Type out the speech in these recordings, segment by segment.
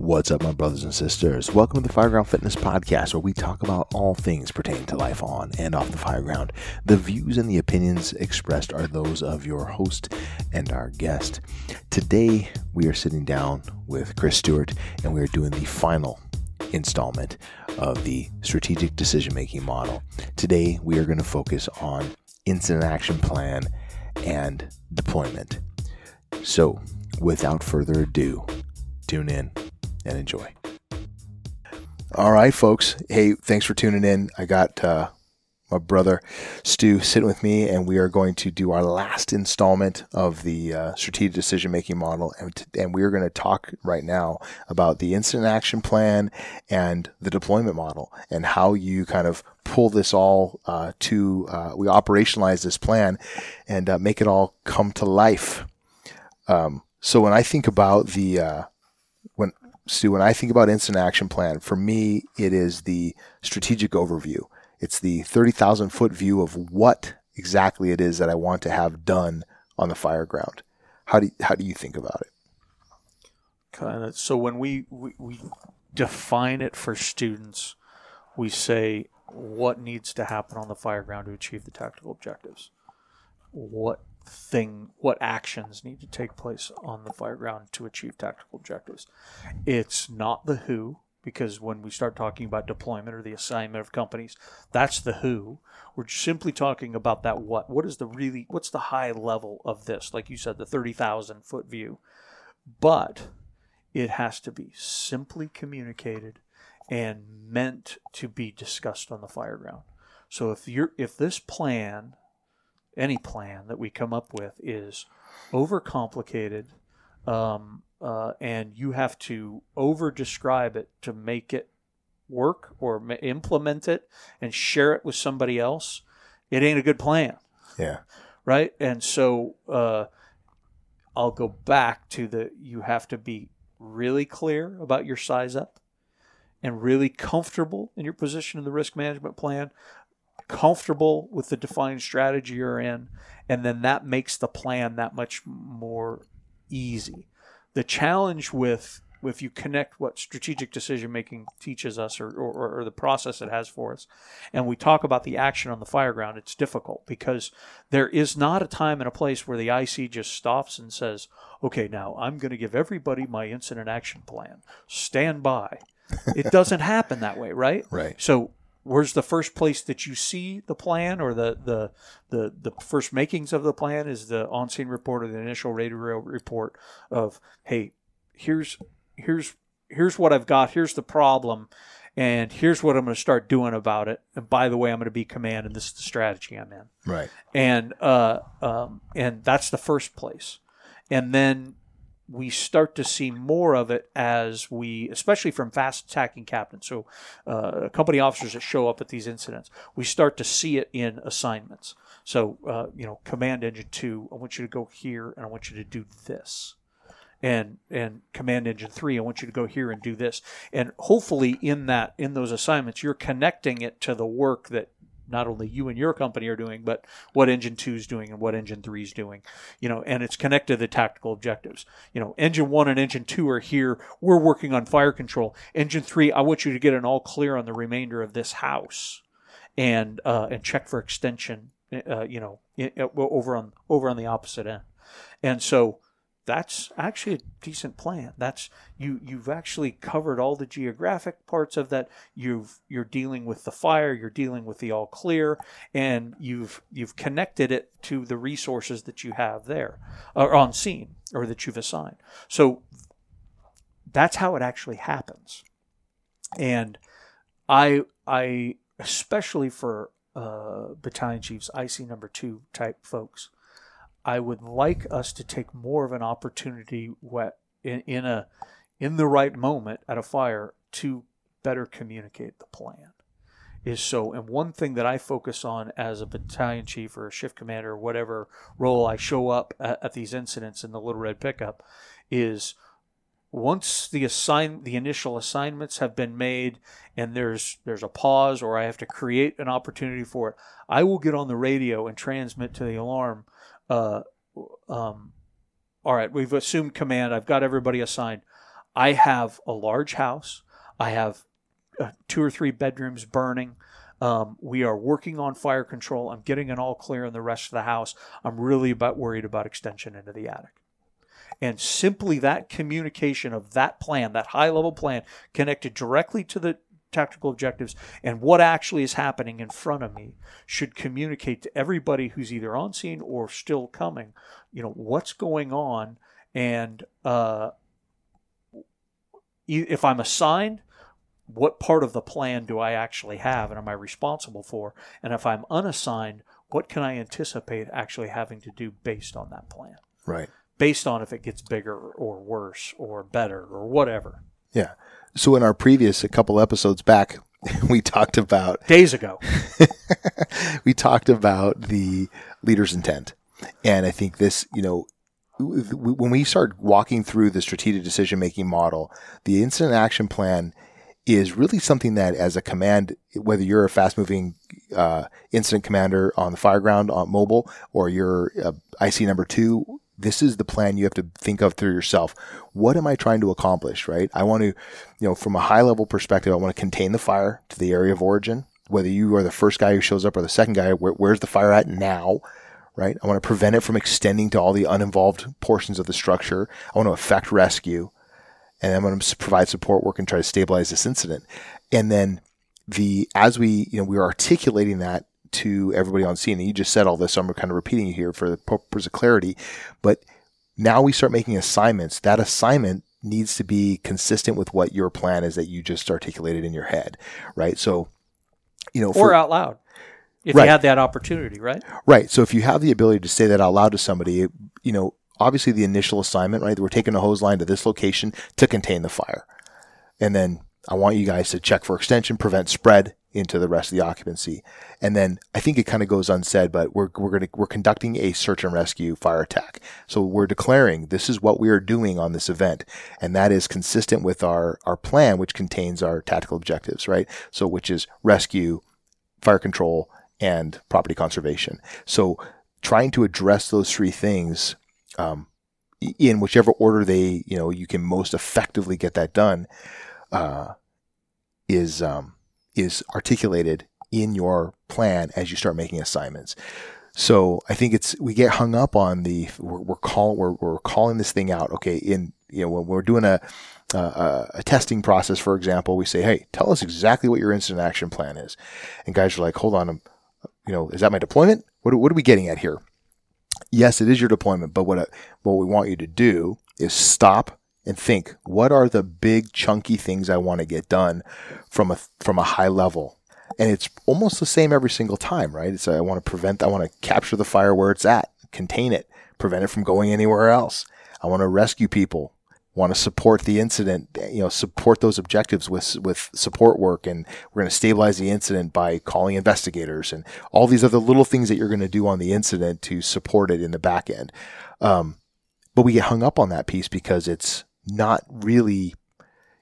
What's up, my brothers and sisters? Welcome to the Fireground Fitness Podcast, where we talk about all things pertaining to life on and off the fireground. The views and the opinions expressed are those of your host and our guest. Today, we are sitting down with Chris Stewart, and we are doing the final installment of the strategic decision making model. Today, we are going to focus on incident action plan and deployment. So, without further ado, tune in and enjoy. All right, folks. Hey, thanks for tuning in. I got uh, my brother Stu sitting with me, and we are going to do our last installment of the uh, strategic decision making model. And, t- and we are going to talk right now about the incident action plan and the deployment model and how you kind of pull this all uh, to, uh, we operationalize this plan and uh, make it all come to life. Um, so when I think about the, when when I think about incident action plan, for me, it is the strategic overview. It's the 30,000 foot view of what exactly it is that I want to have done on the fire ground. How do you, how do you think about it? Kind of. So when we, we, we define it for students, we say what needs to happen on the fire ground to achieve the tactical objectives. What thing, what actions need to take place on the fire ground to achieve tactical objectives. It's not the who, because when we start talking about deployment or the assignment of companies, that's the who. We're simply talking about that what. What is the really, what's the high level of this? Like you said, the 30,000 foot view. But it has to be simply communicated and meant to be discussed on the fire ground. So if you're if this plan any plan that we come up with is overcomplicated um, uh, and you have to over describe it to make it work or ma- implement it and share it with somebody else, it ain't a good plan. Yeah. Right. And so uh, I'll go back to the you have to be really clear about your size up and really comfortable in your position in the risk management plan comfortable with the defined strategy you're in, and then that makes the plan that much more easy. The challenge with if you connect what strategic decision making teaches us or, or, or, the process it has for us, and we talk about the action on the fire ground, it's difficult because there is not a time and a place where the IC just stops and says, okay, now I'm going to give everybody my incident action plan. Stand by. It doesn't happen that way, right? Right. So where's the first place that you see the plan or the the the, the first makings of the plan is the on scene report or the initial radio report of hey here's here's here's what I've got here's the problem and here's what I'm going to start doing about it. And by the way I'm going to be command and this is the strategy I'm in. Right. And uh um and that's the first place. And then we start to see more of it as we, especially from fast attacking captains, so uh, company officers that show up at these incidents, we start to see it in assignments. So, uh, you know, command engine two, I want you to go here and I want you to do this. And and command engine three, I want you to go here and do this. And hopefully in that in those assignments, you're connecting it to the work that not only you and your company are doing, but what engine two is doing and what engine three is doing. You know, and it's connected to the tactical objectives. You know, engine one and engine two are here. We're working on fire control. Engine three, I want you to get an all clear on the remainder of this house, and uh, and check for extension. Uh, you know, over on over on the opposite end, and so that's actually a decent plan. That's you you've actually covered all the geographic parts of that. You've you're dealing with the fire, you're dealing with the all clear, and you've you've connected it to the resources that you have there or on scene or that you've assigned. So that's how it actually happens. And I I especially for uh, battalion chiefs, IC number two type folks I would like us to take more of an opportunity in, in a in the right moment at a fire to better communicate the plan. Is so and one thing that i focus on as a battalion chief or a shift commander or whatever role i show up at, at these incidents in the little red pickup is once the assign the initial assignments have been made and there's there's a pause or i have to create an opportunity for it i will get on the radio and transmit to the alarm uh, um, all right, we've assumed command. I've got everybody assigned. I have a large house. I have uh, two or three bedrooms burning. Um, we are working on fire control. I'm getting an all clear in the rest of the house. I'm really about worried about extension into the attic. And simply that communication of that plan, that high level plan, connected directly to the tactical objectives and what actually is happening in front of me should communicate to everybody who's either on scene or still coming, you know, what's going on. And uh, if I'm assigned, what part of the plan do I actually have and am I responsible for? And if I'm unassigned, what can I anticipate actually having to do based on that plan? Right. Based on if it gets bigger or worse or better or whatever. Yeah. So in our previous a couple episodes back, we talked about days ago. we talked about the leader's intent. And I think this, you know, when we start walking through the strategic decision making model, the incident action plan is really something that, as a command, whether you're a fast moving uh, incident commander on the fireground on mobile or you're uh, IC number two, this is the plan you have to think of through yourself. What am I trying to accomplish, right? I want to, you know, from a high level perspective, I want to contain the fire to the area of origin. Whether you are the first guy who shows up or the second guy, where, where's the fire at now? Right? I want to prevent it from extending to all the uninvolved portions of the structure. I want to effect rescue and I'm going to provide support work and try to stabilize this incident. And then the, as we, you know, we are articulating that to everybody on scene. And you just said all this, so I'm kind of repeating it here for the purpose of clarity. But now we start making assignments. That assignment needs to be consistent with what your plan is that you just articulated in your head, right? So, you know, for, or out loud, if right. you had that opportunity, right? Right. So if you have the ability to say that out loud to somebody, you know, obviously the initial assignment, right? We're taking a hose line to this location to contain the fire, and then I want you guys to check for extension, prevent spread, into the rest of the occupancy. And then I think it kind of goes unsaid, but we're, we're going to, we're conducting a search and rescue fire attack. So we're declaring this is what we are doing on this event. And that is consistent with our, our plan, which contains our tactical objectives, right? So which is rescue, fire control, and property conservation. So trying to address those three things, um, in whichever order they, you know, you can most effectively get that done, uh, is, um, is articulated in your plan as you start making assignments. So I think it's we get hung up on the we're, we're calling we're, we're calling this thing out. Okay, in you know when we're doing a, a, a testing process, for example, we say, hey, tell us exactly what your incident action plan is, and guys are like, hold on, I'm, you know, is that my deployment? What what are we getting at here? Yes, it is your deployment, but what what we want you to do is stop and think what are the big chunky things I want to get done from a from a high level. And it's almost the same every single time, right? It's I want to prevent I want to capture the fire where it's at, contain it, prevent it from going anywhere else. I want to rescue people, want to support the incident, you know, support those objectives with with support work and we're going to stabilize the incident by calling investigators and all these other little things that you're going to do on the incident to support it in the back end. Um, but we get hung up on that piece because it's not really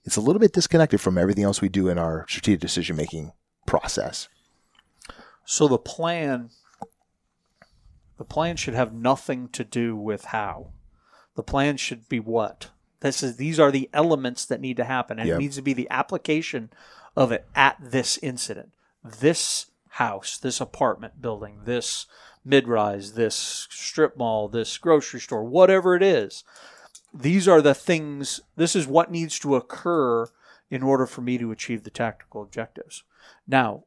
it's a little bit disconnected from everything else we do in our strategic decision making process. So the plan the plan should have nothing to do with how. The plan should be what? This is these are the elements that need to happen and yep. it needs to be the application of it at this incident. This house, this apartment building, this mid-rise, this strip mall, this grocery store, whatever it is these are the things, this is what needs to occur in order for me to achieve the tactical objectives. Now,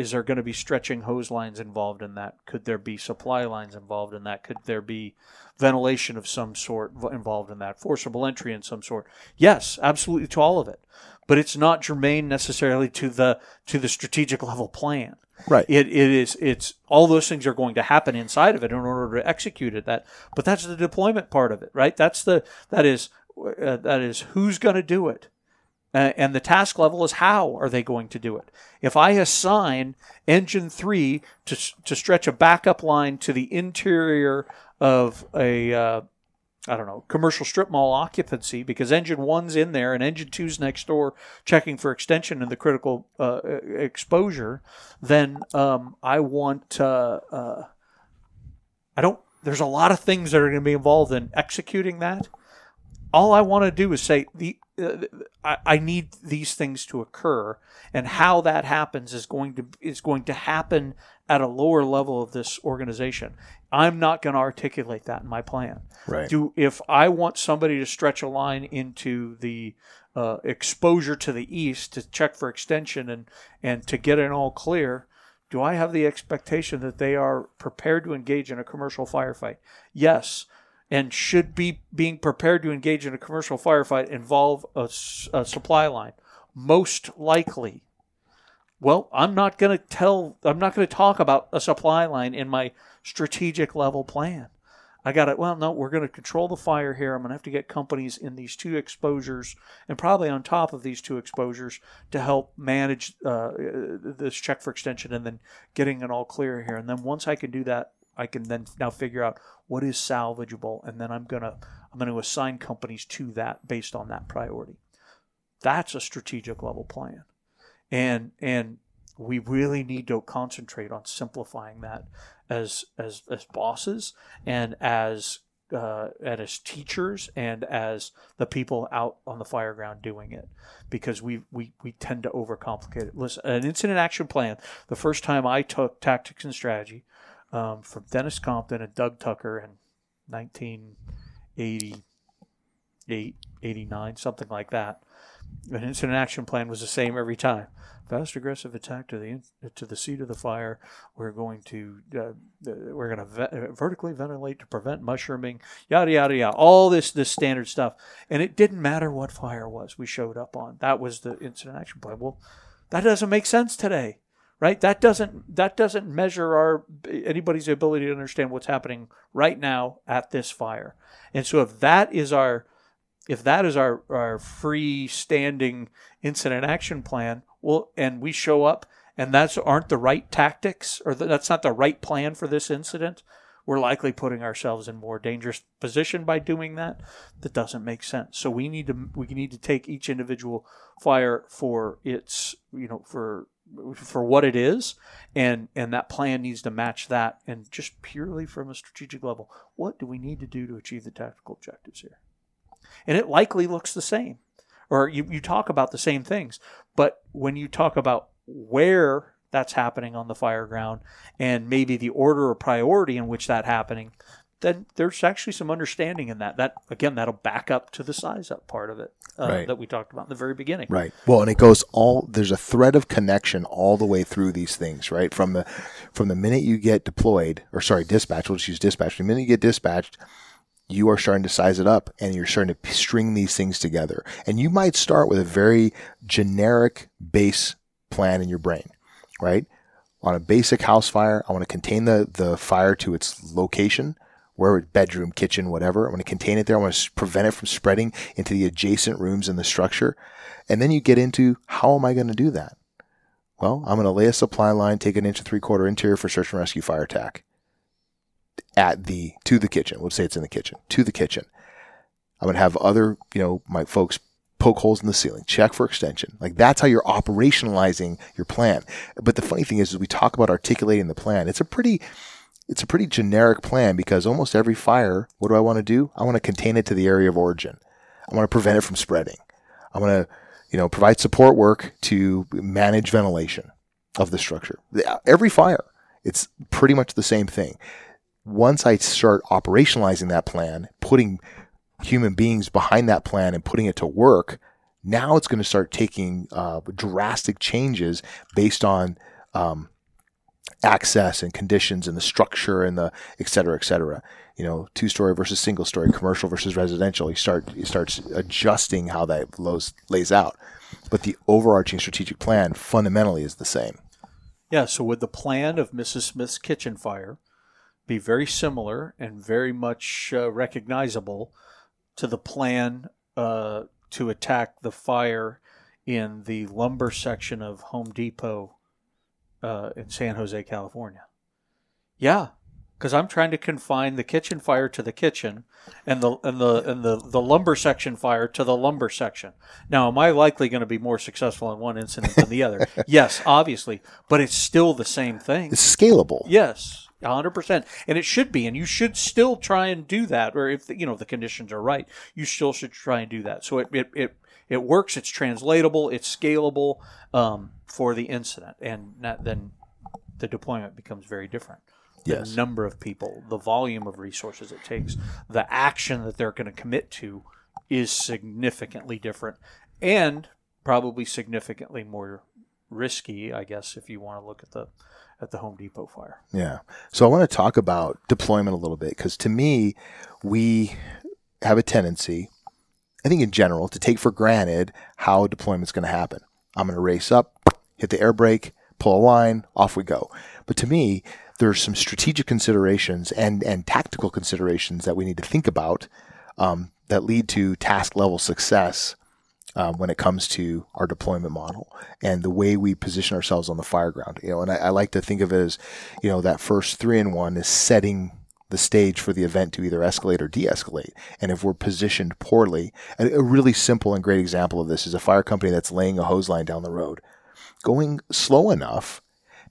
is there going to be stretching hose lines involved in that? Could there be supply lines involved in that? Could there be ventilation of some sort involved in that? Forcible entry in some sort? Yes, absolutely to all of it. But it's not germane necessarily to the to the strategic level plan. Right. It, it is it's all those things are going to happen inside of it in order to execute it. That, but that's the deployment part of it, right? That's the that is uh, that is who's going to do it, uh, and the task level is how are they going to do it. If I assign engine three to to stretch a backup line to the interior of a uh, I don't know, commercial strip mall occupancy because engine one's in there and engine two's next door checking for extension and the critical uh, exposure, then um, I want, uh, uh, I don't, there's a lot of things that are going to be involved in executing that. all I want to do is say the I, I need these things to occur, and how that happens is going to is going to happen at a lower level of this organization. I'm not going to articulate that in my plan. Right. Do if I want somebody to stretch a line into the uh, exposure to the east to check for extension and and to get it all clear, do I have the expectation that they are prepared to engage in a commercial firefight? Yes. And should be being prepared to engage in a commercial firefight involve a supply line? Most likely. Well, I'm not going to tell, I'm not going to talk about a supply line in my strategic level plan. I got it. Well, no, we're going to control the fire here. I'm going to have to get companies in these two exposures and probably on top of these two exposures to help manage uh, this check for extension and then getting it all clear here. And then once I can do that, I can then now figure out what is salvageable, and then I'm gonna I'm to assign companies to that based on that priority. That's a strategic level plan, and and we really need to concentrate on simplifying that as as as bosses and as uh, and as teachers and as the people out on the fire ground doing it because we, we, we tend to overcomplicate it. Listen, an incident action plan, the first time I took tactics and strategy um, from Dennis Compton and Doug Tucker in 1988, 89, something like that, an incident action plan was the same every time. Fast aggressive attack to the to the seat of the fire. We're going to uh, uh, we're going to ve- vertically ventilate to prevent mushrooming. Yada yada yada. All this this standard stuff, and it didn't matter what fire was we showed up on. That was the incident action plan. Well, that doesn't make sense today, right? That doesn't that doesn't measure our anybody's ability to understand what's happening right now at this fire. And so if that is our if that is our, our free standing incident action plan, well, and we show up and that's aren't the right tactics or that's not the right plan for this incident, we're likely putting ourselves in more dangerous position by doing that. That doesn't make sense. So we need to we need to take each individual fire for its you know for for what it is and and that plan needs to match that and just purely from a strategic level what do we need to do to achieve the tactical objectives here? And it likely looks the same or you, you talk about the same things but when you talk about where that's happening on the fire ground and maybe the order or priority in which that happening then there's actually some understanding in that that again that'll back up to the size up part of it uh, Right. that we talked about in the very beginning Right. Well, and it goes all there's a thread of connection all the way through these things, right? From the from the minute you get deployed, or sorry, dispatched, we'll just use dispatch. The minute you get dispatched, you are starting to size it up and you're starting to string these things together. And you might start with a very generic base plan in your brain, right? On a basic house fire, I want to contain the, the fire to its location, where bedroom, kitchen, whatever. I want to contain it there. I want to prevent it from spreading into the adjacent rooms in the structure. And then you get into how am I going to do that? Well, I'm going to lay a supply line, take an inch and three quarter interior for search and rescue fire attack at the to the kitchen. Let's say it's in the kitchen to the kitchen. I'm going to have other, you know, my folks poke holes in the ceiling, check for extension. Like that's how you're operationalizing your plan. But the funny thing is, is we talk about articulating the plan. It's a pretty, it's a pretty generic plan because almost every fire, what do I want to do? I want to contain it to the area of origin. I want to prevent it from spreading. I want to, you know, provide support work to manage ventilation of the structure. Every fire, it's pretty much the same thing. Once I start operationalizing that plan, putting human beings behind that plan and putting it to work, now it's going to start taking uh, drastic changes based on um, access and conditions and the structure and the et cetera, et cetera. You know, two story versus single story, commercial versus residential. You start you starts adjusting how that lays, lays out, but the overarching strategic plan fundamentally is the same. Yeah, so would the plan of Mrs. Smith's kitchen fire be very similar and very much uh, recognizable to the plan uh, to attack the fire in the lumber section of Home Depot uh, in San Jose, California? Yeah, because I'm trying to confine the kitchen fire to the kitchen and the and the and the, the lumber section fire to the lumber section. Now, am I likely going to be more successful in one incident than the other? yes, obviously, but it's still the same thing. It's scalable. Yes, hundred percent, and it should be, and you should still try and do that, or if the, you know the conditions are right, you still should try and do that. So it it it, it works. It's translatable. It's scalable um, for the incident, and not, then the deployment becomes very different. The Yes. number of people, the volume of resources it takes, the action that they're going to commit to is significantly different, and probably significantly more risky. I guess if you want to look at the at the Home Depot fire. Yeah. So I want to talk about deployment a little bit because to me, we have a tendency, I think in general, to take for granted how deployment's going to happen. I'm going to race up, hit the air brake, pull a line, off we go. But to me, there's some strategic considerations and, and tactical considerations that we need to think about um, that lead to task level success um, when it comes to our deployment model and the way we position ourselves on the fire ground. You know, and I, I like to think of it as, you know, that first three in one is setting the stage for the event to either escalate or de-escalate. And if we're positioned poorly, a, a really simple and great example of this is a fire company that's laying a hose line down the road, going slow enough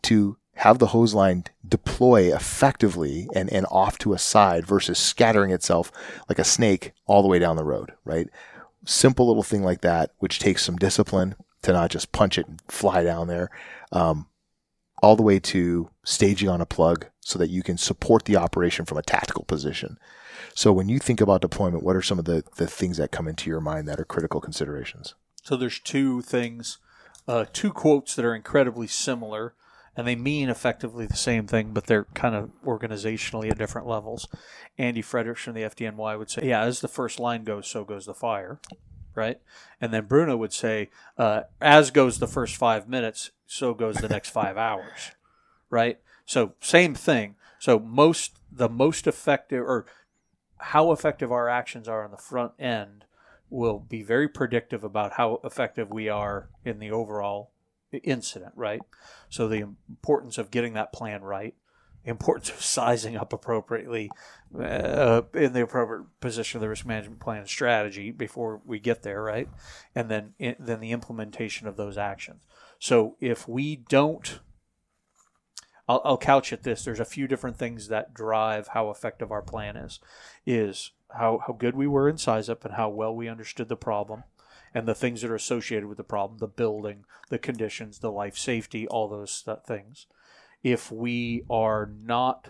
to have the hose line deploy effectively and, and off to a side versus scattering itself like a snake all the way down the road, right? Simple little thing like that, which takes some discipline to not just punch it and fly down there, um, all the way to staging on a plug so that you can support the operation from a tactical position. So when you think about deployment, what are some of the, the things that come into your mind that are critical considerations? So there's two things, uh, two quotes that are incredibly similar, and they mean effectively the same thing, but they're kind of organizationally at different levels. Andy Fredericks from the FDNY would say, "Yeah, as the first line goes, so goes the fire." Right, and then Bruno would say, uh, "As goes the first five minutes, so goes the next five hours." Right, so same thing. So most the most effective or how effective our actions are on the front end will be very predictive about how effective we are in the overall incident, right? So the importance of getting that plan right, importance of sizing up appropriately uh, in the appropriate position of the risk management plan strategy before we get there, right? And then then the implementation of those actions. So if we don't I'll, I'll couch it this: there's a few different things that drive how effective our plan is. Is how how good we were in size up and how well we understood the problem, and the things that are associated with the problem, the building, the conditions, the life safety, all those things. If we are not,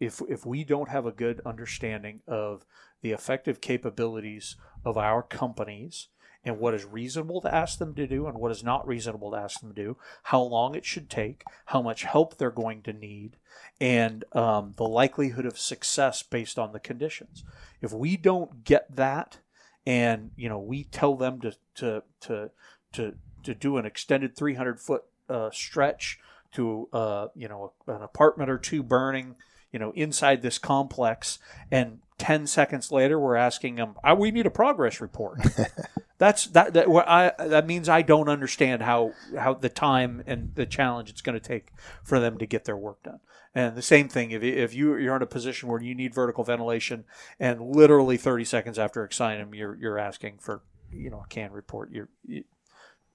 if if we don't have a good understanding of the effective capabilities of our companies and what is reasonable to ask them to do and what is not reasonable to ask them to do, how long it should take, how much help they're going to need, and um, the likelihood of success based on the conditions. If we don't get that, and you know we tell them to to to to, to do an extended 300 foot uh, stretch to uh, you know an apartment or two burning you know inside this complex. And 10 seconds later we're asking them "Ah, we need a progress report that's that that I that means I don't understand how how the time and the challenge it's going to take for them to get their work done. And the same thing if if you you're in a position where you need vertical ventilation and literally 30 seconds after assigning them you're you're asking for you know a can report you're you,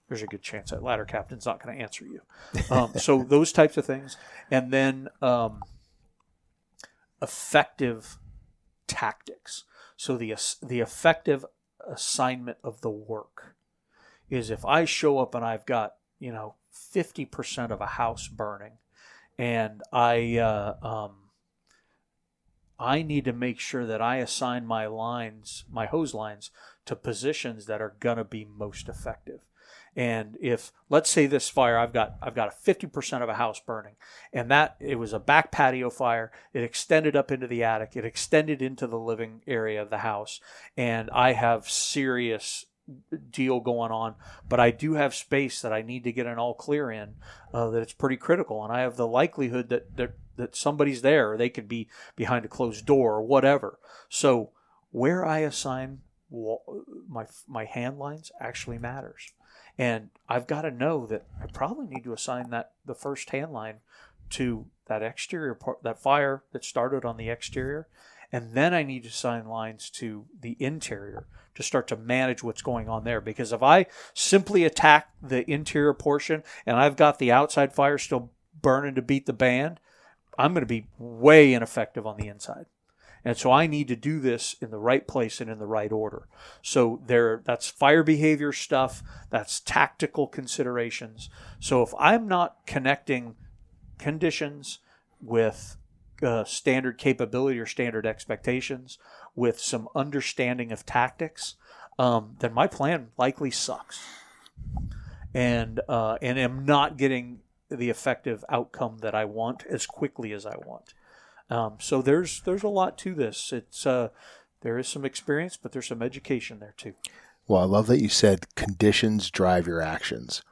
there's a good chance that ladder captain's not going to answer you. Um, so those types of things, and then um, effective tactics. So the the effective assignment of the work is if I show up and I've got you know fifty percent of a house burning, and I uh, um, I need to make sure that I assign my lines, my hose lines, to positions that are gonna be most effective. And if let's say this fire, I've got I've got a fifty percent of a house burning, and that it was a back patio fire. It extended up into the attic. It extended into the living area of the house, and I have serious deal going on, but I do have space that I need to get an all clear in. Uh, that it's pretty critical, and I have the likelihood that that that somebody's there. They could be behind a closed door or whatever. So where I assign my my hand lines actually matters and I've got to know that I probably need to assign that the first hand line to that exterior part, that fire that started on the exterior, and then I need to assign lines to the interior to start to manage what's going on there. Because if I simply attack the interior portion and I've got the outside fire still burning to beat the band, I'm going to be way ineffective on the inside. And so I need to do this in the right place and in the right order. So there that's fire behavior stuff, that's tactical considerations. So if I'm not connecting conditions with uh, standard capability or standard expectations with some understanding of tactics, um, then my plan likely sucks. And uh, and am not getting the effective outcome that I want as quickly as I want. Um, so there's there's a lot to this. It's uh, there is some experience, but there's some education there too. Well, I love that you said conditions drive your actions.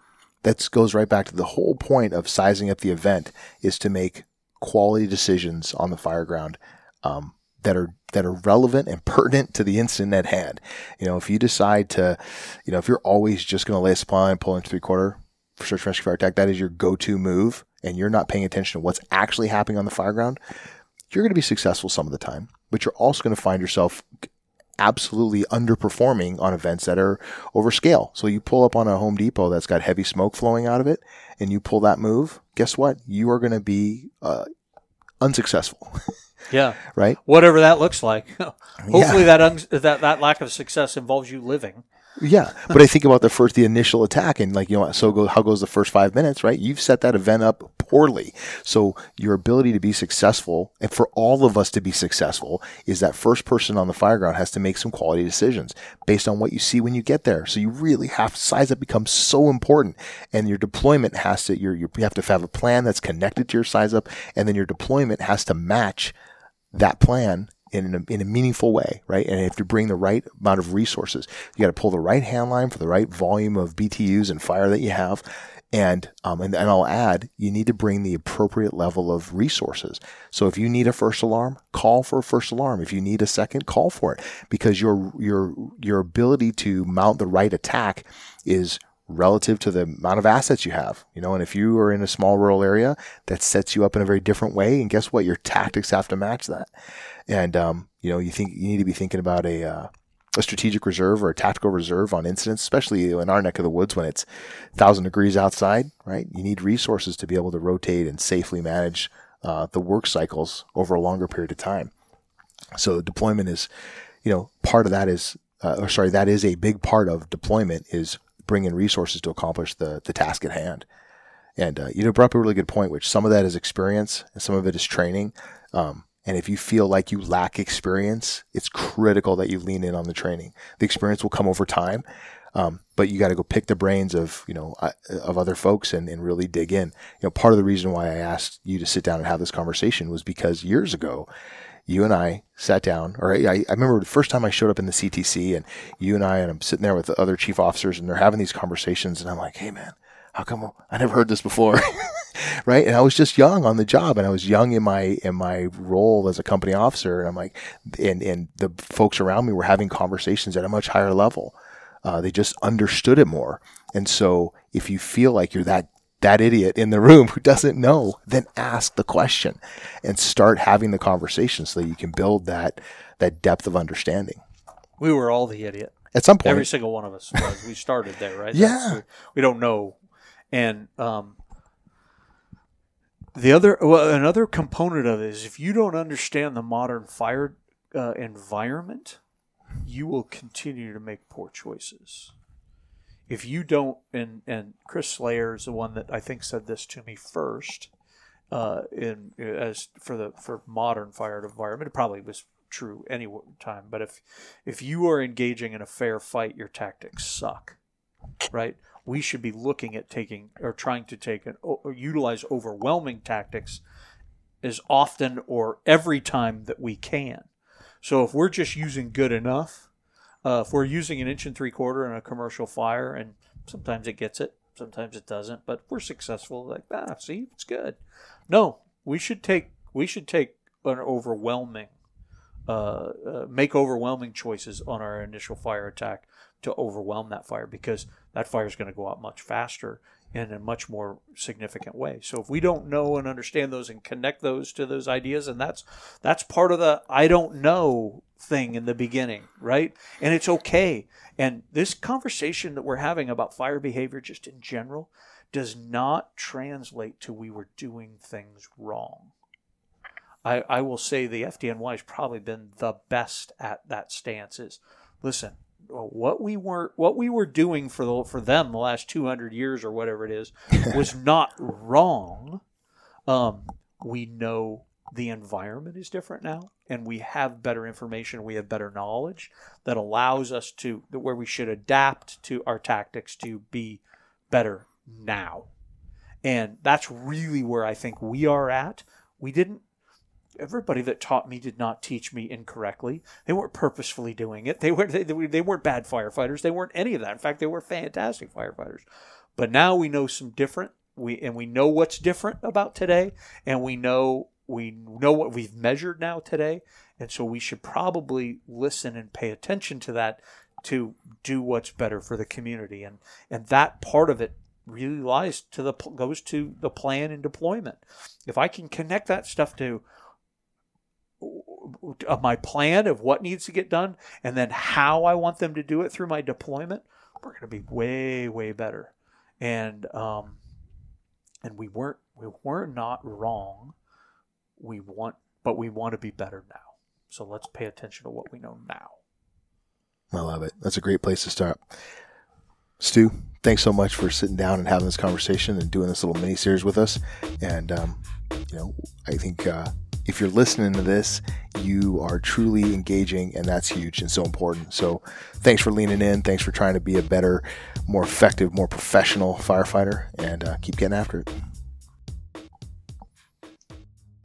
That goes right back to the whole point of sizing up the event is to make quality decisions on the fire ground um, that are that are relevant and pertinent to the incident at hand. You know, if you decide to, you know, if you're always just going to lay a supply and pull into three quarter for search and rescue fire attack, that is your go-to move, and you're not paying attention to what's actually happening on the fire ground you're going to be successful some of the time, but you're also going to find yourself absolutely underperforming on events that are over scale. So you pull up on a Home Depot that's got heavy smoke flowing out of it and you pull that move, guess what? You are going to be uh, unsuccessful. Yeah. right? Whatever that looks like. Hopefully yeah. that, un- that that lack of success involves you living. Yeah, but I think about the first, the initial attack, and like you know, so go, how goes the first five minutes, right? You've set that event up poorly, so your ability to be successful, and for all of us to be successful, is that first person on the fireground has to make some quality decisions based on what you see when you get there. So you really have size up becomes so important, and your deployment has to you you have to have a plan that's connected to your size up, and then your deployment has to match that plan in a, in a meaningful way, right? And if you bring the right amount of resources, you got to pull the right hand line for the right volume of BTUs and fire that you have. And, um, and, and I'll add, you need to bring the appropriate level of resources. So if you need a first alarm, call for a first alarm. If you need a second, call for it because your, your, your ability to mount the right attack is relative to the amount of assets you have. You know, and if you are in a small rural area, that sets you up in a very different way. And guess what? Your tactics have to match that. And um, you know, you think you need to be thinking about a uh, a strategic reserve or a tactical reserve on incidents, especially in our neck of the woods when it's thousand degrees outside. Right? You need resources to be able to rotate and safely manage uh, the work cycles over a longer period of time. So deployment is, you know, part of that is, uh, or sorry, that is a big part of deployment is bringing resources to accomplish the the task at hand. And uh, you know, brought up a really good point, which some of that is experience and some of it is training. Um, and if you feel like you lack experience, it's critical that you lean in on the training. The experience will come over time, um, but you got to go pick the brains of you know uh, of other folks and, and really dig in. You know, part of the reason why I asked you to sit down and have this conversation was because years ago, you and I sat down, or I, I remember the first time I showed up in the CTC, and you and I, and I'm sitting there with the other chief officers, and they're having these conversations, and I'm like, hey man, how come I never heard this before? right? And I was just young on the job, and I was young in my in my role as a company officer. And I'm like, and and the folks around me were having conversations at a much higher level. Uh, they just understood it more. And so, if you feel like you're that that idiot in the room who doesn't know, then ask the question and start having the conversation so that you can build that that depth of understanding. We were all the idiot at some point. Every single one of us was. we started there, right? yeah. We, we, don't know, and um, the other, well, another component of it is if you don't understand the modern fire uh, environment, you will continue to make poor choices. If you don't, and and Chris Slayer is the one that I think said this to me first, uh, in as for the for modern fire environment, it probably was true any time. But if if you are engaging in a fair fight, your tactics suck, right? we should be looking at taking or trying to take and or utilize overwhelming tactics as often or every time that we can. So if we're just using good enough, uh, if we're using an inch and three quarter in a commercial fire, and sometimes it gets it, sometimes it doesn't, but we're successful. Like ah, see, it's good. No, we should take we should take an overwhelming, uh, uh, make overwhelming choices on our initial fire attack to overwhelm that fire because that fire is going to go out much faster and in a much more significant way. So if we don't know and understand those and connect those to those ideas, and that's that's part of the I don't know thing in the beginning, right? And it's okay. And this conversation that we're having about fire behavior just in general does not translate to we were doing things wrong. I, I will say the FDNY has probably been the best at that stance. Is listen, what we were what we were doing for the for them the last 200 years or whatever it is was not wrong. Um, we know the environment is different now, and we have better information. We have better knowledge that allows us to where we should adapt to our tactics to be better now. And that's really where I think we are at. We didn't everybody that taught me did not teach me incorrectly. They weren't purposefully doing it. They were they, they weren't bad firefighters. They weren't any of that. In fact, they were fantastic firefighters. But now we know some different. We and we know what's different about today, and we know we know what we've measured now today, and so we should probably listen and pay attention to that to do what's better for the community, and and that part of it really lies to the goes to the plan and deployment. If I can connect that stuff to of my plan of what needs to get done and then how I want them to do it through my deployment, we're going to be way way better. And um, and we weren't we were not wrong. We want, but we want to be better now. So let's pay attention to what we know now. I love it. That's a great place to start. Stu, thanks so much for sitting down and having this conversation and doing this little mini series with us. And um, you know, I think. Uh, if you're listening to this, you are truly engaging, and that's huge and so important. So, thanks for leaning in. Thanks for trying to be a better, more effective, more professional firefighter, and uh, keep getting after it.